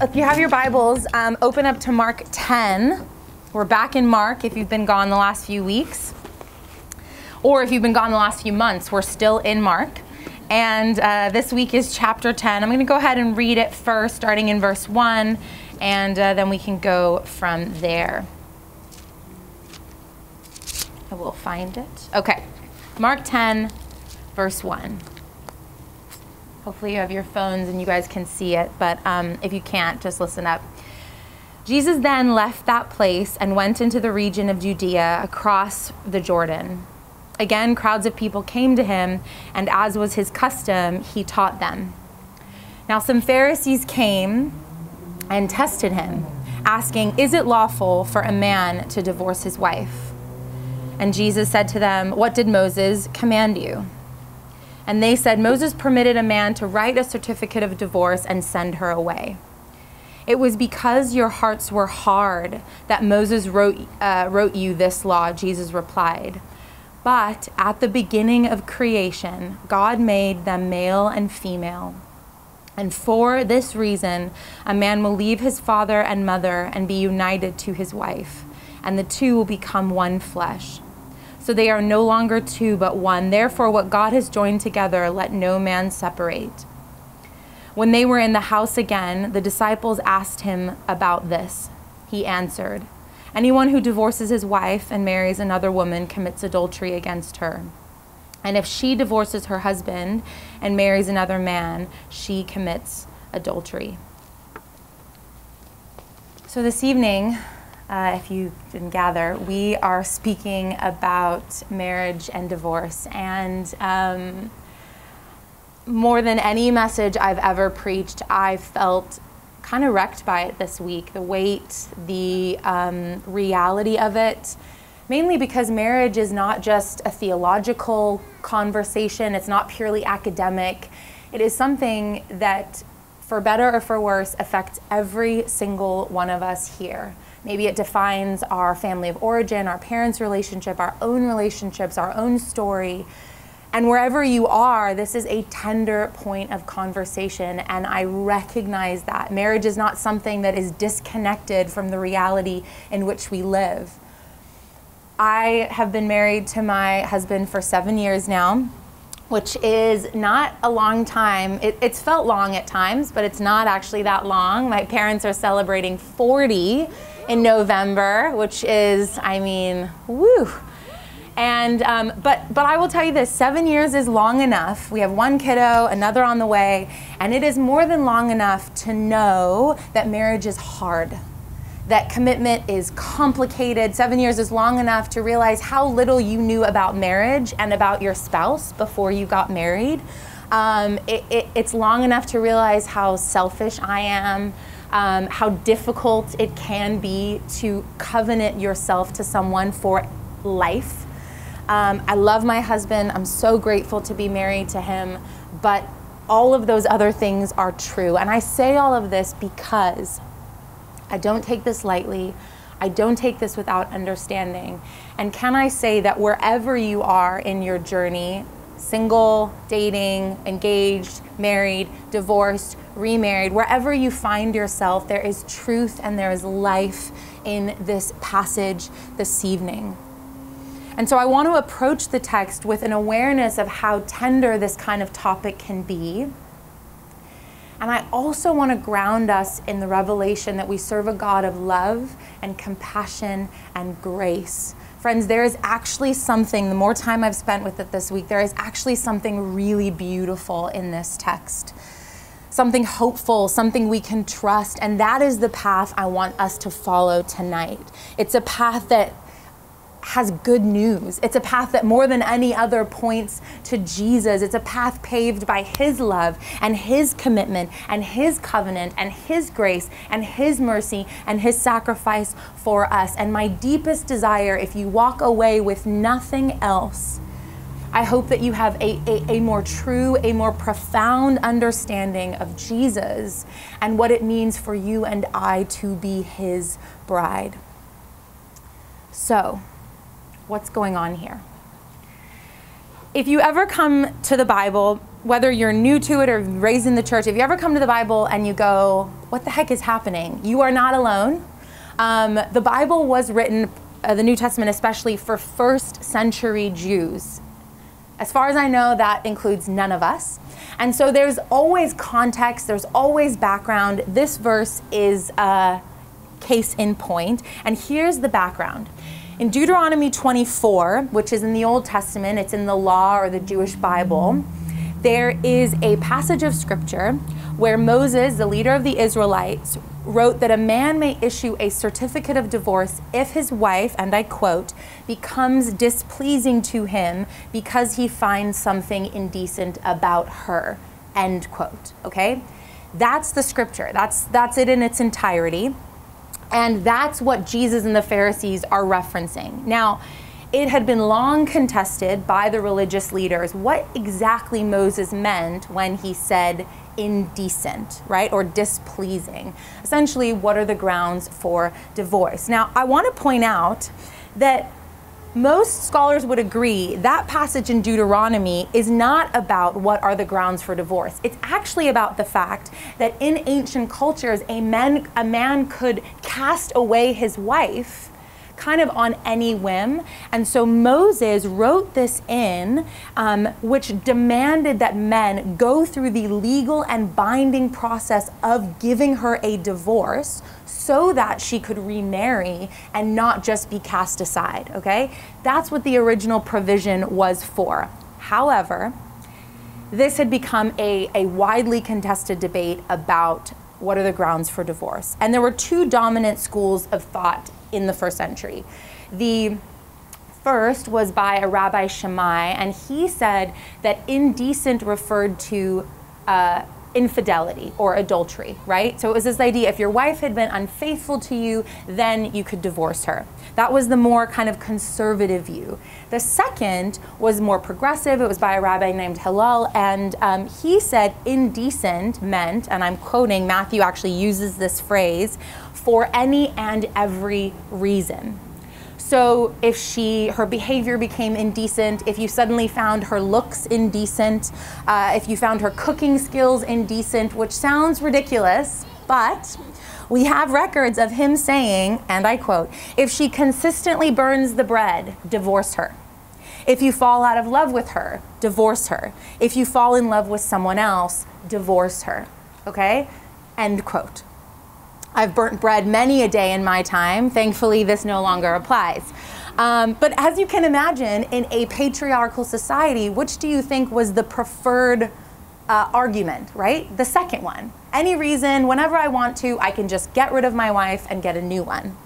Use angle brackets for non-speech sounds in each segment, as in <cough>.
if you have your Bibles, um, open up to Mark 10. We're back in Mark if you've been gone the last few weeks. Or if you've been gone the last few months, we're still in Mark. And uh, this week is chapter 10. I'm going to go ahead and read it first, starting in verse 1, and uh, then we can go from there. I will find it. Okay. Mark 10, verse 1. Hopefully, you have your phones and you guys can see it, but um, if you can't, just listen up. Jesus then left that place and went into the region of Judea across the Jordan. Again, crowds of people came to him, and as was his custom, he taught them. Now, some Pharisees came and tested him, asking, Is it lawful for a man to divorce his wife? And Jesus said to them, What did Moses command you? And they said, Moses permitted a man to write a certificate of divorce and send her away. It was because your hearts were hard that Moses wrote, uh, wrote you this law, Jesus replied. But at the beginning of creation, God made them male and female. And for this reason, a man will leave his father and mother and be united to his wife, and the two will become one flesh. So they are no longer two, but one. Therefore, what God has joined together, let no man separate. When they were in the house again, the disciples asked him about this. He answered, Anyone who divorces his wife and marries another woman commits adultery against her. And if she divorces her husband and marries another man, she commits adultery. So this evening, uh, if you didn't gather, we are speaking about marriage and divorce. And um, more than any message I've ever preached, I felt kind of wrecked by it this week the weight, the um, reality of it. Mainly because marriage is not just a theological conversation, it's not purely academic. It is something that, for better or for worse, affects every single one of us here. Maybe it defines our family of origin, our parents' relationship, our own relationships, our own story. And wherever you are, this is a tender point of conversation. And I recognize that. Marriage is not something that is disconnected from the reality in which we live. I have been married to my husband for seven years now, which is not a long time. It, it's felt long at times, but it's not actually that long. My parents are celebrating 40 in November, which is, I mean, woo. And um, but but I will tell you this: seven years is long enough. We have one kiddo, another on the way, and it is more than long enough to know that marriage is hard, that commitment is complicated. Seven years is long enough to realize how little you knew about marriage and about your spouse before you got married. Um, it, it, it's long enough to realize how selfish I am um, how difficult it can be to covenant yourself to someone for life. Um, I love my husband. I'm so grateful to be married to him, but all of those other things are true. And I say all of this because I don't take this lightly. I don't take this without understanding. And can I say that wherever you are in your journey, single, dating, engaged, married, divorced, remarried, wherever you find yourself, there is truth and there is life in this passage this evening. And so I want to approach the text with an awareness of how tender this kind of topic can be. And I also want to ground us in the revelation that we serve a God of love and compassion and grace. Friends, there is actually something, the more time I've spent with it this week, there is actually something really beautiful in this text something hopeful, something we can trust. And that is the path I want us to follow tonight. It's a path that has good news. It's a path that more than any other points to Jesus. It's a path paved by His love and His commitment and His covenant and His grace and His mercy and His sacrifice for us. And my deepest desire, if you walk away with nothing else, I hope that you have a, a, a, more true, a more profound understanding of Jesus and what it means for you and I to be his bride. So, what's going on here? If you ever come to the Bible whether you're new to it or raised in the church, if you ever come to the Bible and you go, what the heck is happening? You are not alone. Um, the Bible was written, uh, the New Testament especially, for first century Jews. As far as I know, that includes none of us. And so there's always context, there's always background. This verse is a case in point. And here's the background. In Deuteronomy 24, which is in the Old Testament, it's in the law or the Jewish Bible there is a passage of scripture where Moses, the leader of the Israelites, wrote that a man may issue a certificate of divorce if his wife, and I quote, becomes displeasing to him because he finds something indecent about her, end quote. Okay? That's the scripture. That's that's it in its entirety. And that's what Jesus and the Pharisees are referencing. Now, it had been long contested by the religious leaders what exactly Moses meant when he said indecent, right, or displeasing. Essentially, what are the grounds for divorce? Now, I want to point out that most scholars would agree that passage in Deuteronomy is not about what are the grounds for divorce. It's actually about the fact that in ancient cultures, a man, a man could cast away his wife kind of on any whim. And so Moses wrote this in, um, which demanded that men go through the legal and binding process of giving her a divorce so that she could remarry and not just be cast aside, okay? That's what the original provision was for. However, this had become a, a widely contested debate about what are the grounds for divorce. And there were two dominant schools of thought in the first century. The first was by a Rabbi Shammai, and he said that indecent referred to uh, infidelity or adultery, right? So it was this idea if your wife had been unfaithful to you, then you could divorce her. That was the more kind of conservative view. The second was more progressive. It was by a rabbi named Hillel, and um, he said indecent meant, and I'm quoting, Matthew actually uses this phrase, for any and every reason. So if she, her behavior became indecent, if you suddenly found her looks indecent, uh, if you found her cooking skills indecent, which sounds ridiculous, but we have records of him saying, and I quote, if she consistently burns the bread, divorce her. If you fall out of love with her, divorce her. If you fall in love with someone else, divorce her. Okay? End quote. I've burnt bread many a day in my time. Thankfully, this no longer applies. Um, but as you can imagine, in a patriarchal society, which do you think was the preferred uh, argument, right? The second one. Any reason, whenever I want to, I can just get rid of my wife and get a new one.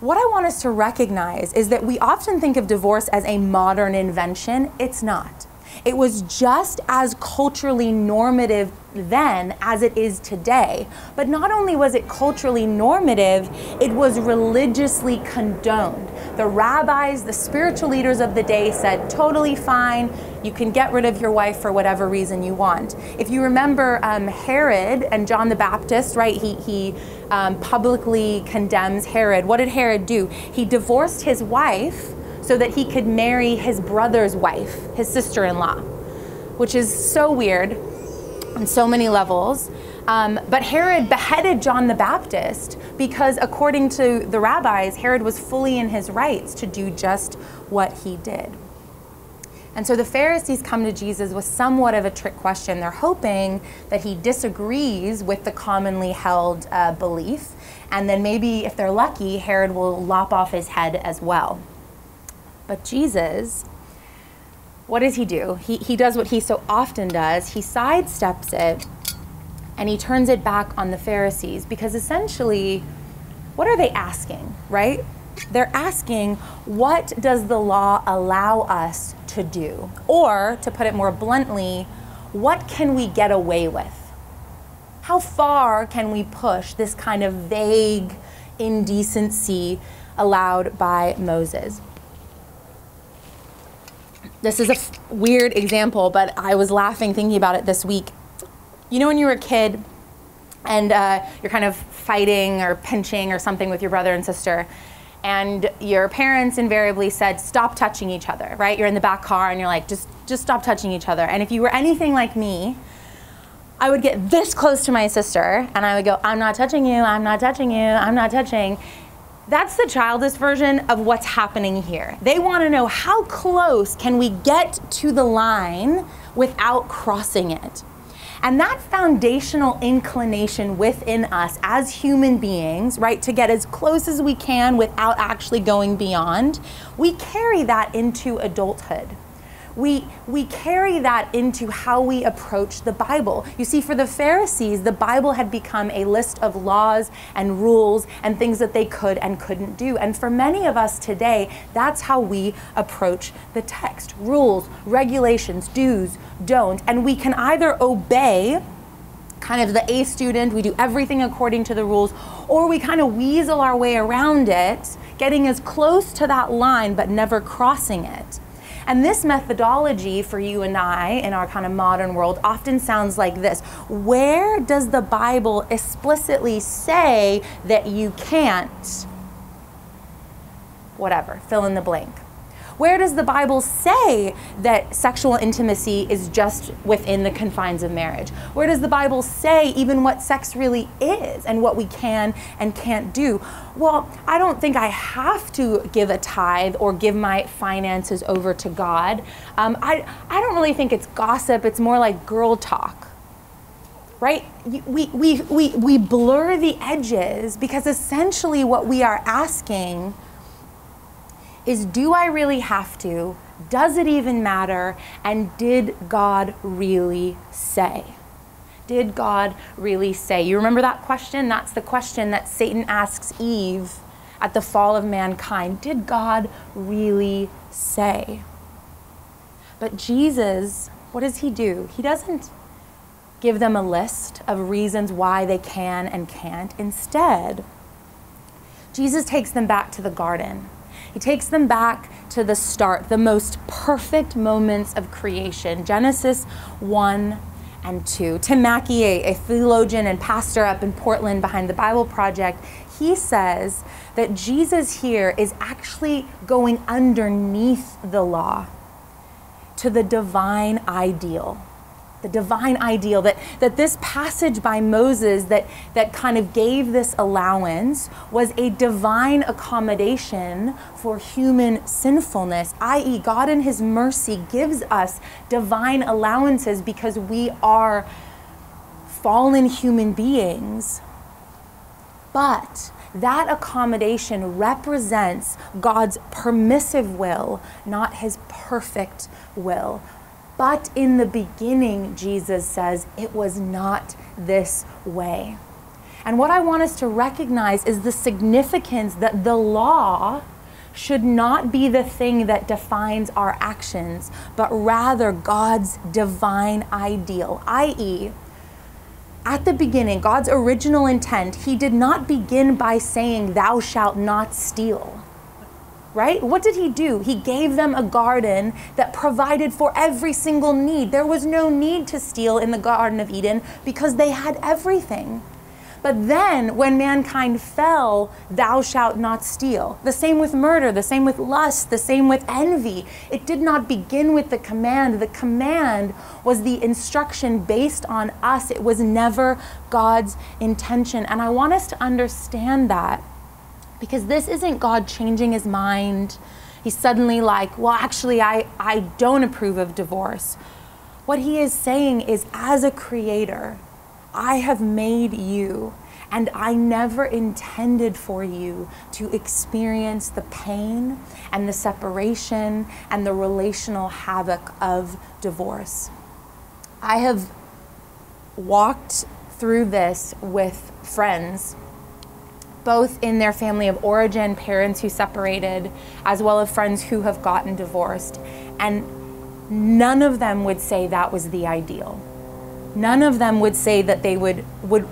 What I want us to recognize is that we often think of divorce as a modern invention. It's not. It was just as culturally normative then as it is today. But not only was it culturally normative, it was religiously condoned. The rabbis, the spiritual leaders of the day said, totally fine, you can get rid of your wife for whatever reason you want. If you remember um, Herod and John the Baptist, right, he, he um, publicly condemns Herod. What did Herod do? He divorced his wife so that he could marry his brother's wife, his sister in law, which is so weird on so many levels. Um, but Herod beheaded John the Baptist because, according to the rabbis, Herod was fully in his rights to do just what he did. And so the Pharisees come to Jesus with somewhat of a trick question. They're hoping that he disagrees with the commonly held uh, belief, and then maybe, if they're lucky, Herod will lop off his head as well. But Jesus what does he do? He, he does what he so often does. He sidesteps it and he turns it back on the Pharisees because essentially, what are they asking, right? They're asking, what does the law allow us to do? Or, to put it more bluntly, what can we get away with? How far can we push this kind of vague indecency allowed by Moses? This is a f- weird example, but I was laughing thinking about it this week. You know, when you were a kid and uh, you're kind of fighting or pinching or something with your brother and sister, and your parents invariably said, "Stop touching each other." Right? You're in the back car and you're like, "Just, just just stop touching each other. And if you were anything like me, I would get this close to my sister and I would go, I'm not touching you, I'm not touching you, I'm not touching. That's the childish version of what's happening here. They want to know how close can we get to the line without crossing it. And that foundational inclination within us as human beings, right, to get as close as we can without actually going beyond, we carry that into adulthood we, we carry that into how we approach the Bible. You see, for the Pharisees, the Bible had become a list of laws and rules and things that they could and couldn't do. And for many of us today, that's how we approach the text rules, regulations, do's, don't. And we can either obey kind of the A student, we do everything according to the rules, or we kind of weasel our way around it, getting as close to that line but never crossing it. And this methodology for you and I in our kind of modern world often sounds like this Where does the Bible explicitly say that you can't? Whatever, fill in the blank. Where does the Bible say that sexual intimacy is just within the confines of marriage? Where does the Bible say even what sex really is and what we can and can't do? Well, I don't think I have to give a tithe or give my finances over to God. Um, I, I don't really think it's gossip, it's more like girl talk right? We, we, we, we blur the edges because essentially what we are asking is do I really have to? Does it even matter? And did God really say? Did God really say? You remember that question? That's the question that Satan asks Eve at the fall of mankind. Did God really say? But Jesus, what does he do? He doesn't give them a list of reasons why they can and can't. Instead, Jesus takes them back to the garden he takes them back to the start, the most perfect moments of creation Genesis 1 and 2. Tim Mackie, a, a theologian and pastor up in Portland behind the Bible Project, he says that Jesus here is actually going underneath the law to the divine ideal the divine ideal, that, that this passage by Moses that, that kind of gave this allowance was a divine accommodation for human sinfulness, i.e., God in His mercy gives us divine allowances because we are fallen human beings. But that accommodation represents God's permissive will, not His perfect will. But in the beginning, Jesus says, it was not this way. And what I want us to recognize is the significance that the law should not be the thing that defines our actions, but rather God's divine ideal, i.e., at the beginning, God's original intent, He did not begin by saying, Thou shalt not steal right? What did he do? He gave them a garden that provided for every single need. There was no need to steal in the Garden of Eden because they had everything. But then, when mankind fell, thou shalt not steal. The same with murder, the same with lust, the same with envy. It did not begin with the command. The command was the instruction based on us, it was never God's intention. And I want us to understand that because this isn't God changing his mind. He's suddenly like, well, actually, I, I don't approve of divorce. What he is saying is, as a creator, I have made you, and I never intended for you to experience the pain and the separation and the relational havoc of divorce. I have walked through this with friends both in their family of origin, parents who separated, as well as friends who have gotten divorced. And none of them would say that was the ideal. None of them would say that they would, would,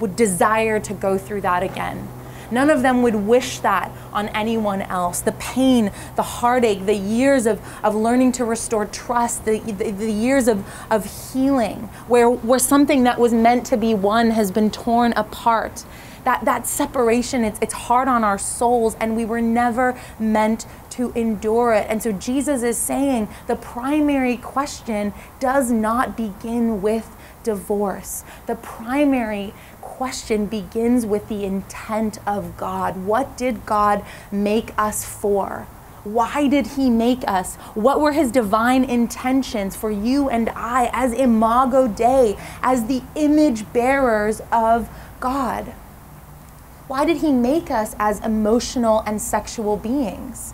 would desire to go through that again. None of them would wish that on anyone else. The pain, the heartache, the years of, of learning to restore trust, the, the, the, years of, of healing, where, where something that was meant to be one has been torn apart that, that separation, it's, it's hard on our souls, and we were never meant to endure it. And so Jesus is saying the primary question does not begin with divorce. The primary question begins with the intent of God. What did God make us for? Why did he make us? What were his divine intentions for you and I as Imago Dei, as the image bearers of God? Why did he make us as emotional and sexual beings?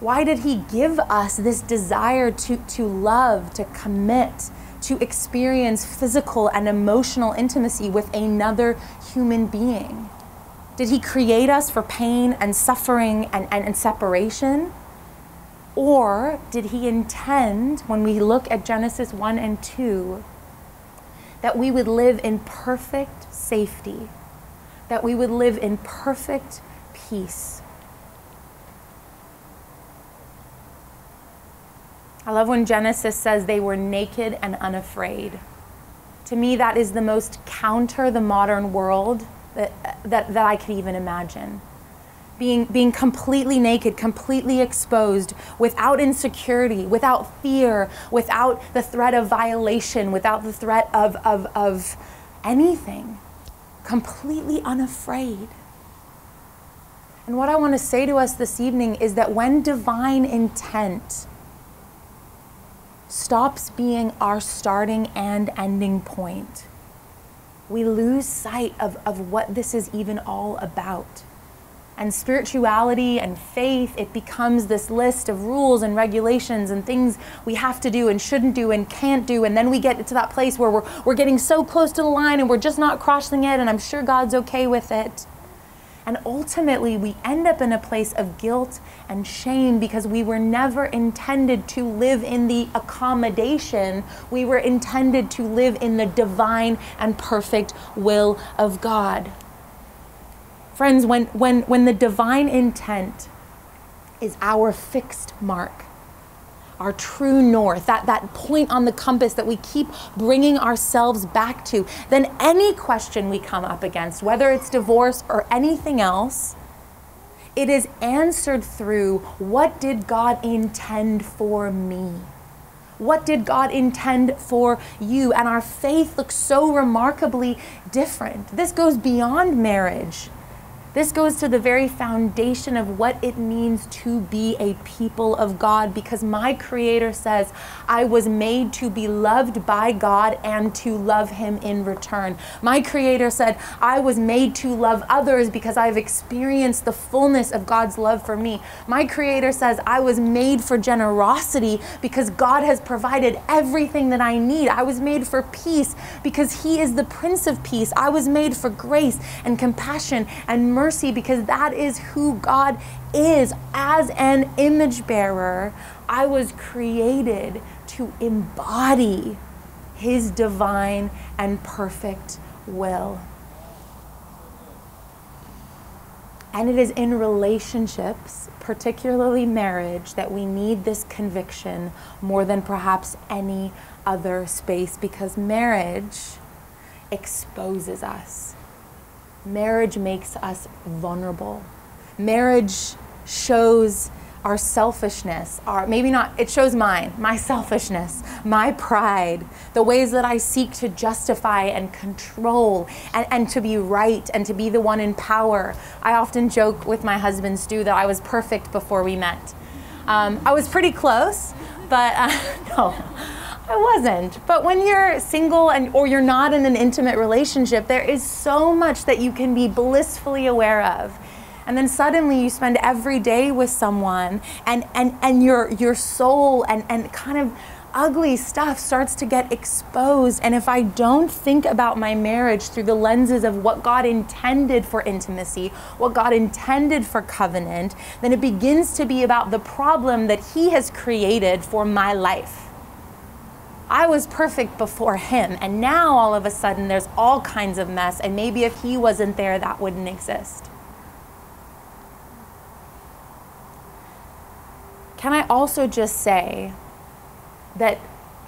Why did he give us this desire to, to love, to commit, to experience physical and emotional intimacy with another human being? Did he create us for pain and suffering and, and, and separation? Or did he intend, when we look at Genesis 1 and 2, that we would live in perfect safety, that we would live in perfect peace? I love when Genesis says they were naked and unafraid. To me, that is the most counter the modern world that, that, that I could even imagine. Being, being completely naked, completely exposed, without insecurity, without fear, without the threat of violation, without the threat of, of, of anything, completely unafraid. And what I want to say to us this evening is that when divine intent stops being our starting and ending point, we lose sight of, of what this is even all about. And spirituality and faith, it becomes this list of rules and regulations and things we have to do and shouldn't do and can't do. And then we get to that place where we're, we're getting so close to the line and we're just not crossing it, and I'm sure God's okay with it. And ultimately, we end up in a place of guilt and shame because we were never intended to live in the accommodation. We were intended to live in the divine and perfect will of God. Friends, when, when, when the divine intent is our fixed mark, our true north, that, that point on the compass that we keep bringing ourselves back to, then any question we come up against, whether it's divorce or anything else, it is answered through what did God intend for me? What did God intend for you? And our faith looks so remarkably different. This goes beyond marriage. This goes to the very foundation of what it means to be a people of God because my Creator says, I was made to be loved by God and to love Him in return. My Creator said, I was made to love others because I've experienced the fullness of God's love for me. My Creator says, I was made for generosity because God has provided everything that I need. I was made for peace because He is the Prince of Peace. I was made for grace and compassion and mercy mercy because that is who God is. As an image bearer, I was created to embody His divine and perfect will. And it is in relationships, particularly marriage, that we need this conviction more than perhaps any other space because marriage exposes us. Marriage makes us vulnerable. Marriage shows our selfishness, our maybe not it shows mine, my selfishness, my pride, the ways that I seek to justify and control and, and to be right and to be the one in power. I often joke with my husband Stu that I was perfect before we met. Um, I was pretty close, but uh, <laughs> no. I wasn't. But when you're single and or you're not in an intimate relationship, there is so much that you can be blissfully aware of. And then suddenly you spend every day with someone and and and your your soul and and kind of ugly stuff starts to get exposed. And if I don't think about my marriage through the lenses of what God intended for intimacy, what God intended for covenant, then it begins to be about the problem that He has created for my life. I was perfect before him, and now all of a sudden there's all kinds of mess, and maybe if he wasn't there, that wouldn't exist. Can I also just say that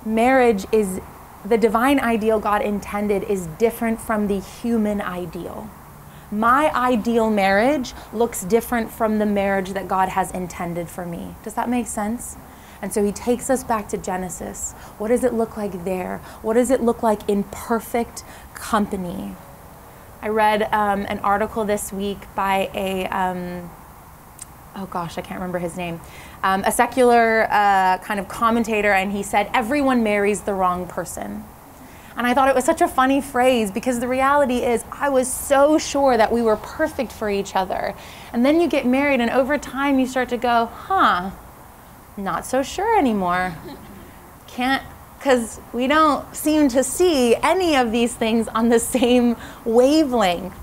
marriage is the divine ideal God intended is different from the human ideal? my ideal marriage looks different from the marriage that God has intended for me. Does that make sense? And so he takes us back to Genesis. What does it look like there? What does it look like in perfect company? I read um, an article this week by a, um, oh gosh, I can't remember his name, um, a secular uh, kind of commentator, and he said, Everyone marries the wrong person. And I thought it was such a funny phrase because the reality is, I was so sure that we were perfect for each other. And then you get married, and over time, you start to go, huh, not so sure anymore. Can't, because we don't seem to see any of these things on the same wavelength.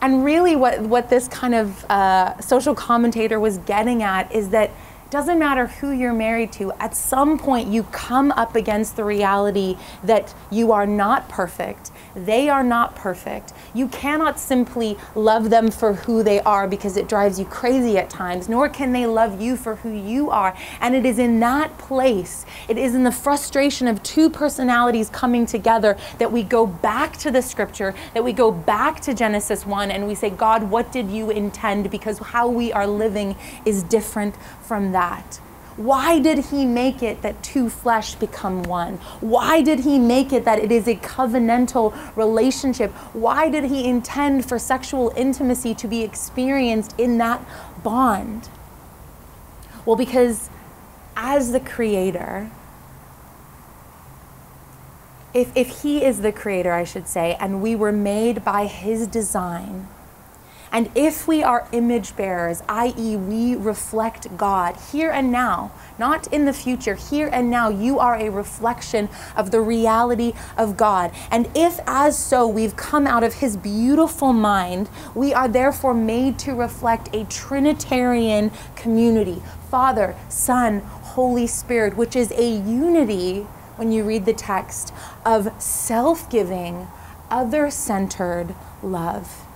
And really, what, what this kind of uh, social commentator was getting at is that it doesn't matter who you're married to, at some point you come up against the reality that you are not perfect. They are not perfect. You cannot simply love them for who they are because it drives you crazy at times, nor can they love you for who you are. And it is in that place, it is in the frustration of two personalities coming together that we go back to the scripture, that we go back to Genesis 1 and we say, God, what did you intend? Because how we are living is different from that? Why did he make it that two flesh become one? Why did he make it that it is a covenantal relationship? Why did he intend for sexual intimacy to be experienced in that bond? Well, because as the creator, if, if he is the creator, I should say, and we were made by his design, and if we are image bearers, i.e., we reflect God here and now, not in the future, here and now, you are a reflection of the reality of God. And if, as so, we've come out of His beautiful mind, we are therefore made to reflect a Trinitarian community Father, Son, Holy Spirit, which is a unity, when you read the text, of self giving, other centered love.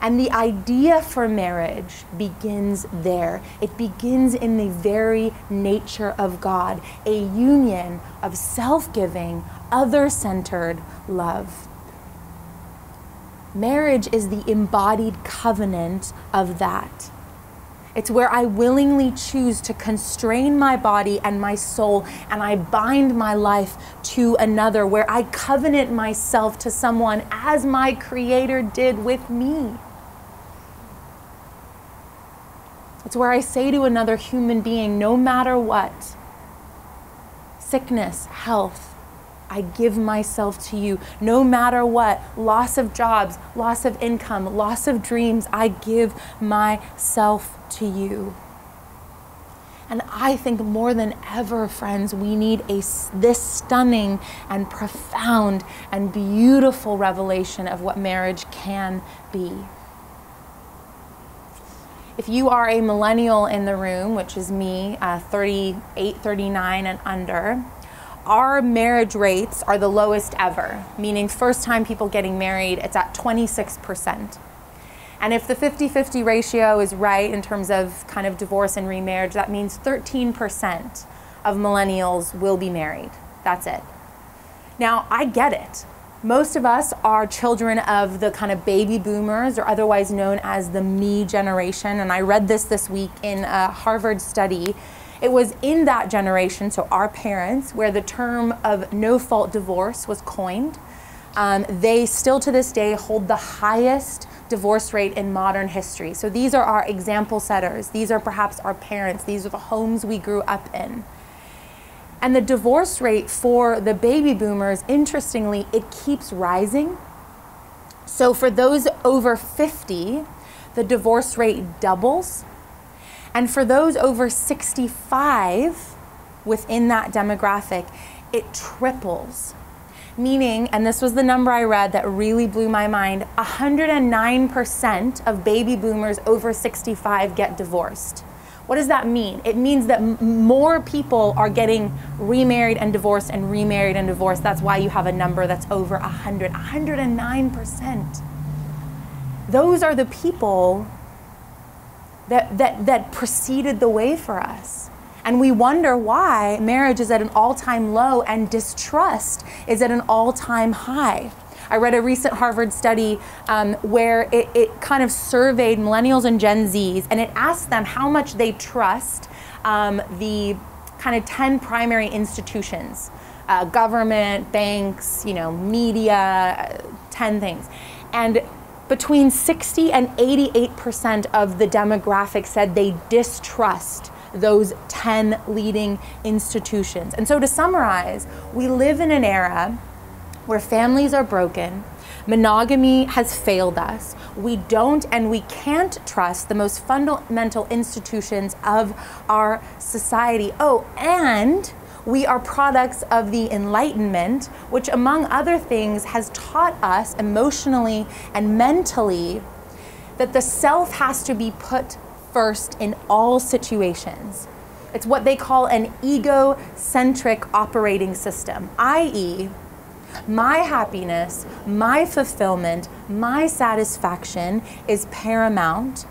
And the idea for marriage begins there. It begins in the very nature of God, a union of self giving, other centered love. Marriage is the embodied covenant of that. It's where I willingly choose to constrain my body and my soul and I bind my life to another, where I covenant myself to someone as my Creator did with me. It's where I say to another human being, no matter what, sickness, health, I give myself to you. No matter what, loss of jobs, loss of income, loss of dreams, I give myself to you. And I think more than ever, friends, we need a, this stunning and profound and beautiful revelation of what marriage can be. If you are a millennial in the room, which is me, uh, 38, 39 and under, our marriage rates are the lowest ever, meaning first time people getting married, it's at 26%. And if the 50 50 ratio is right in terms of kind of divorce and remarriage, that means 13% of millennials will be married. That's it. Now, I get it most of us are children of the kind of baby boomers, or otherwise known as the me generation. And I read this this week in a Harvard study. It was in that generation, so our parents, where the term of no fault divorce was coined. Um, they still to this day hold the highest divorce rate in modern history. So these are our example setters. These are perhaps our parents. These are the homes we grew up in. And the divorce rate for the baby boomers, interestingly, it keeps rising. So for those over 50, the divorce rate doubles. And for those over 65 within that demographic, it triples. Meaning, and this was the number I read that really blew my mind 109% of baby boomers over 65 get divorced. What does that mean? It means that more people are getting remarried and divorced and remarried and divorced. That's why you have a number that's over 100, 109%. Those are the people that, that, that preceded the way for us. And we wonder why marriage is at an all time low and distrust is at an all time high. I read a recent Harvard study um, where it, it, kind of surveyed millennials and Gen Zs and it asked them how much they trust um, the kind of 10 primary institutions uh, government, banks, you know, media, 10 things. And between 60 and 88% of the demographic said they distrust those 10 leading institutions. And so, to summarize, we live in an era where families are broken, monogamy has failed us, we don't and we can't trust the most fundamental institutions of our society. Oh, and we are products of the Enlightenment, which, among other things, has taught us emotionally and mentally that the self has to be put first in all situations. It's what they call an egocentric operating system, i.e., my happiness, my fulfillment, my satisfaction is paramount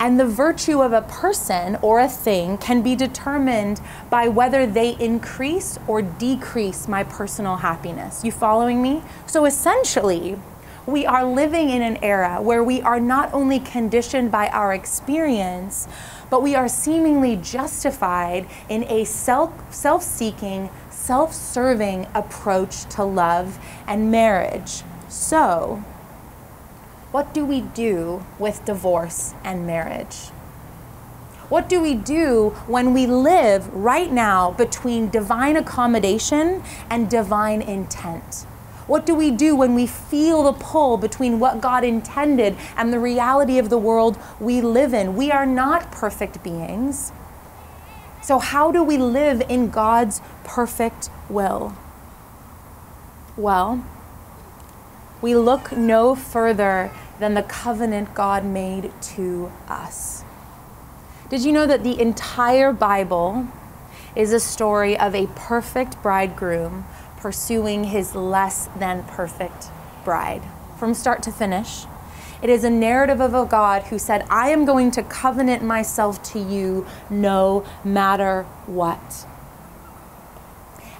and the virtue of a person or a thing can be determined by whether they increase or decrease my personal happiness. You following me? So essentially, we are living in an era where we are not only conditioned by our experience, but we are seemingly justified in a self self seeking, self serving approach to love and marriage. So, what do we do with divorce and marriage? What do we do when we live right now between divine accommodation and divine intent? What do we do when we feel the pull between what God intended and the reality of the world we live in? We are not perfect beings. So, how do we live in God's perfect will? Well, we look no further than the covenant God made to us. Did you know that the entire Bible is a story of a perfect bridegroom pursuing his less than perfect bride from start to finish? It is a narrative of a God who said, I am going to covenant myself to you no matter what.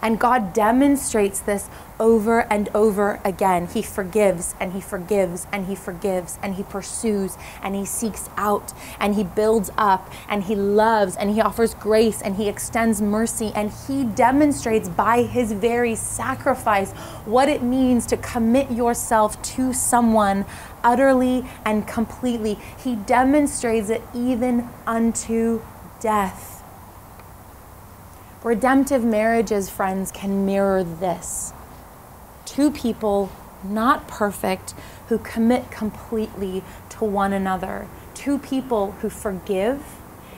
And God demonstrates this over and over again. He forgives and he forgives and he forgives and he pursues and he seeks out and he builds up and he loves and he offers grace and he extends mercy and he demonstrates by his very sacrifice what it means to commit yourself to someone utterly and completely. He demonstrates it even unto death. Redemptive marriages, friends, can mirror this. Two people, not perfect, who commit completely to one another. Two people who forgive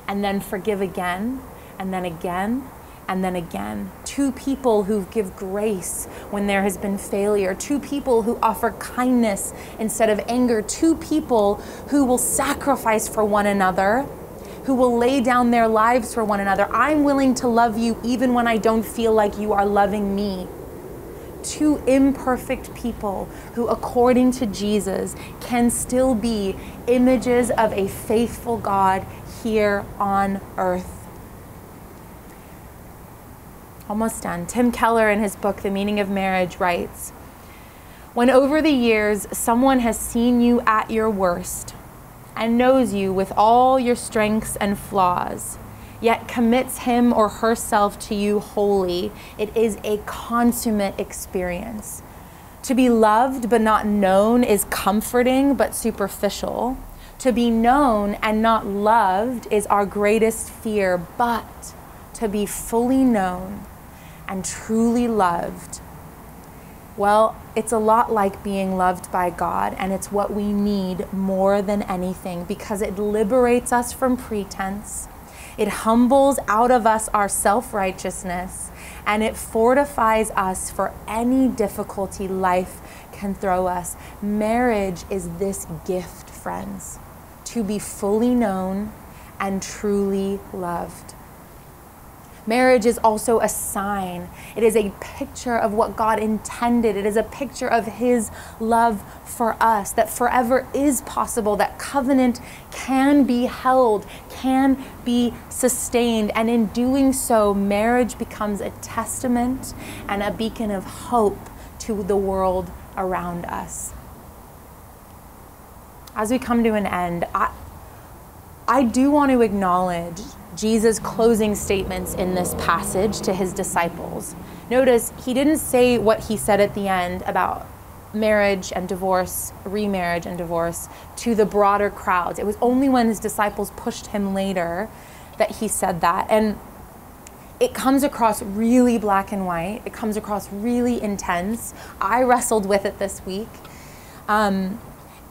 and then forgive again and then again and then again. Two people who give grace when there has been failure. Two people who offer kindness instead of anger. Two people who will sacrifice for one another who will lay down their lives for one another. I'm willing to love you even when I don't feel like you are loving me. Two imperfect people who, according to Jesus, can still be images of a faithful God here on earth. Almost done. Tim Keller, in his book, The Meaning of Marriage, writes When over the years someone has seen you at your worst, and knows you with all your strengths and flaws, yet commits him or herself to you wholly, it is a consummate experience. To be loved but not known is comforting but superficial. To be known and not loved is our greatest fear, but to be fully known and truly loved well, it's a lot like being loved by God, and it's what we need more than anything because it liberates us from pretense. It humbles out of us our self righteousness, and it fortifies us for any difficulty life can throw us. Marriage is this gift, friends, to be fully known and truly loved. Marriage is also a sign. It is a picture of what God intended. It is a picture of His love for us, that forever is possible, that covenant can be held, can be sustained. And in doing so, marriage becomes a testament and a beacon of hope to the world around us. As we come to an end, I, I do want to acknowledge Jesus' closing statements in this passage to his disciples. Notice he didn't say what he said at the end about marriage and divorce, remarriage and divorce to the broader crowds. It was only when his disciples pushed him later that he said that. And it comes across really black and white. It comes across really intense. I wrestled with it this week. Um,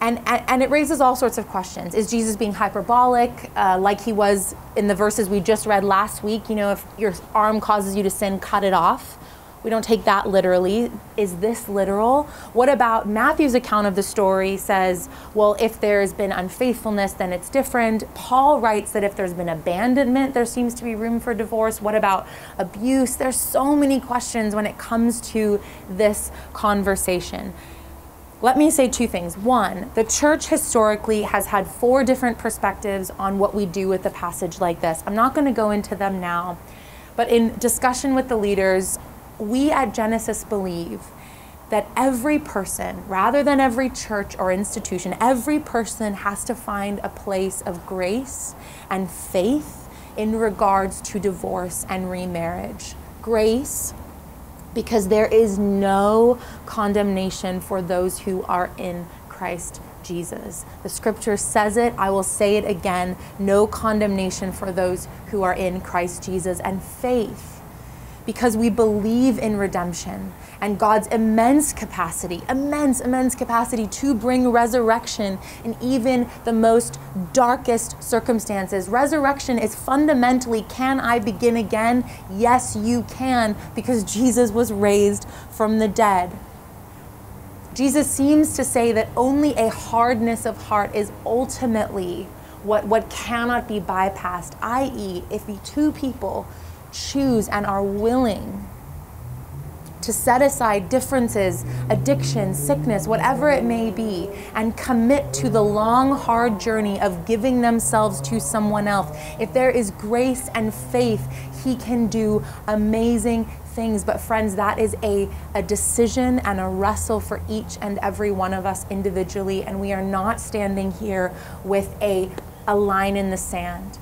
and, and, and, it raises all sorts of questions. Is Jesus being hyperbolic, uh, like he was in the verses we just read last week? You know, if your arm causes you to sin, cut it off. We don't take that literally. Is this literal? What about Matthew's account of the story says, well, if there's been unfaithfulness, then it's different. Paul writes that if there's been abandonment, there seems to be room for divorce. What about abuse? There's so many questions when it comes to this conversation. Let me say two things. One, the church historically has had four different perspectives on what we do with a passage like this. I'm not going to go into them now, but in discussion with the leaders, we at Genesis believe that every person, rather than every church or institution, every person has to find a place of grace and faith in regards to divorce and remarriage. Grace, because there is no condemnation for those who are in Christ Jesus. The scripture says it, I will say it again no condemnation for those who are in Christ Jesus. And faith because we believe in redemption and God's immense capacity, immense, immense capacity to bring resurrection in even the most darkest circumstances. Resurrection is fundamentally can I begin again? Yes, you can, because Jesus was raised from the dead. Jesus seems to say that only a hardness of heart is ultimately what, what cannot be bypassed, i.e., if two people choose and are willing to set aside differences, addiction, sickness, whatever it may be, and commit to the long, hard journey of giving themselves to someone else. If there is grace and faith, He can do amazing things. But, friends, that is a, a decision and a wrestle for each and every one of us individually. And we are not standing here with a, a line in the sand.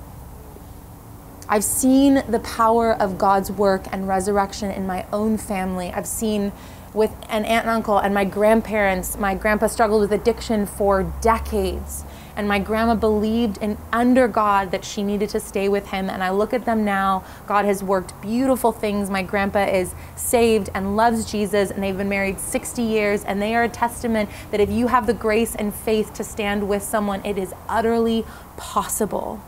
I've seen the power of God's work and resurrection in my own family. I've seen with an aunt and uncle and my grandparents. My grandpa struggled with addiction for decades. And my grandma believed in under God that she needed to stay with him. And I look at them now. God has worked beautiful things. My grandpa is saved and loves Jesus, and they've been married 60 years. And they are a testament that if you have the grace and faith to stand with someone, it is utterly possible.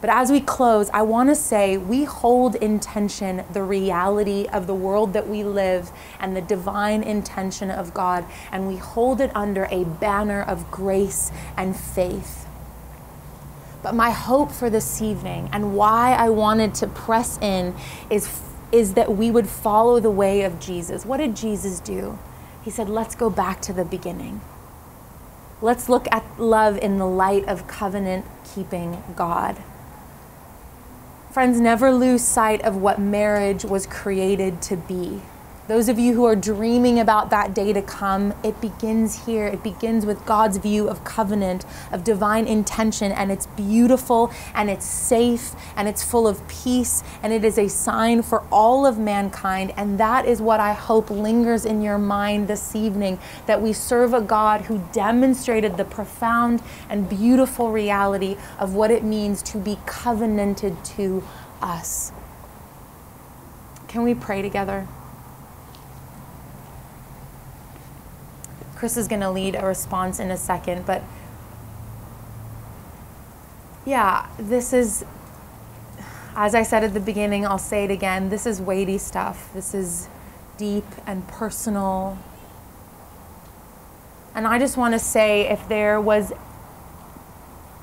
But as we close, I want to say we hold in tension the reality of the world that we live and the divine intention of God, and we hold it under a banner of grace and faith. But my hope for this evening and why I wanted to press in is, is that we would follow the way of Jesus. What did Jesus do? He said, Let's go back to the beginning. Let's look at love in the light of covenant keeping God. Friends, never lose sight of what marriage was created to be. Those of you who are dreaming about that day to come, it begins here. It begins with God's view of covenant, of divine intention, and it's beautiful and it's safe and it's full of peace and it is a sign for all of mankind. And that is what I hope lingers in your mind this evening that we serve a God who demonstrated the profound and beautiful reality of what it means to be covenanted to us. Can we pray together? Chris is going to lead a response in a second, but yeah, this is, as I said at the beginning, I'll say it again this is weighty stuff. This is deep and personal. And I just want to say if there was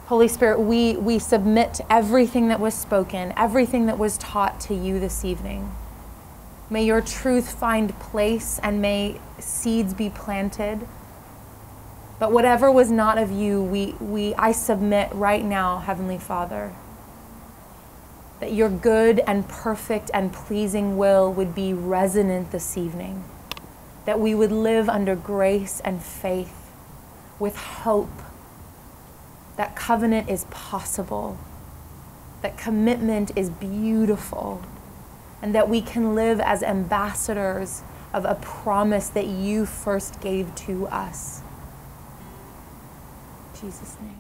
Holy Spirit, we, we submit everything that was spoken, everything that was taught to you this evening. May your truth find place and may seeds be planted. But whatever was not of you, we, we, I submit right now, Heavenly Father, that your good and perfect and pleasing will would be resonant this evening. that we would live under grace and faith with hope that covenant is possible, that commitment is beautiful, and that we can live as ambassadors of a promise that you first gave to us. In Jesus' name.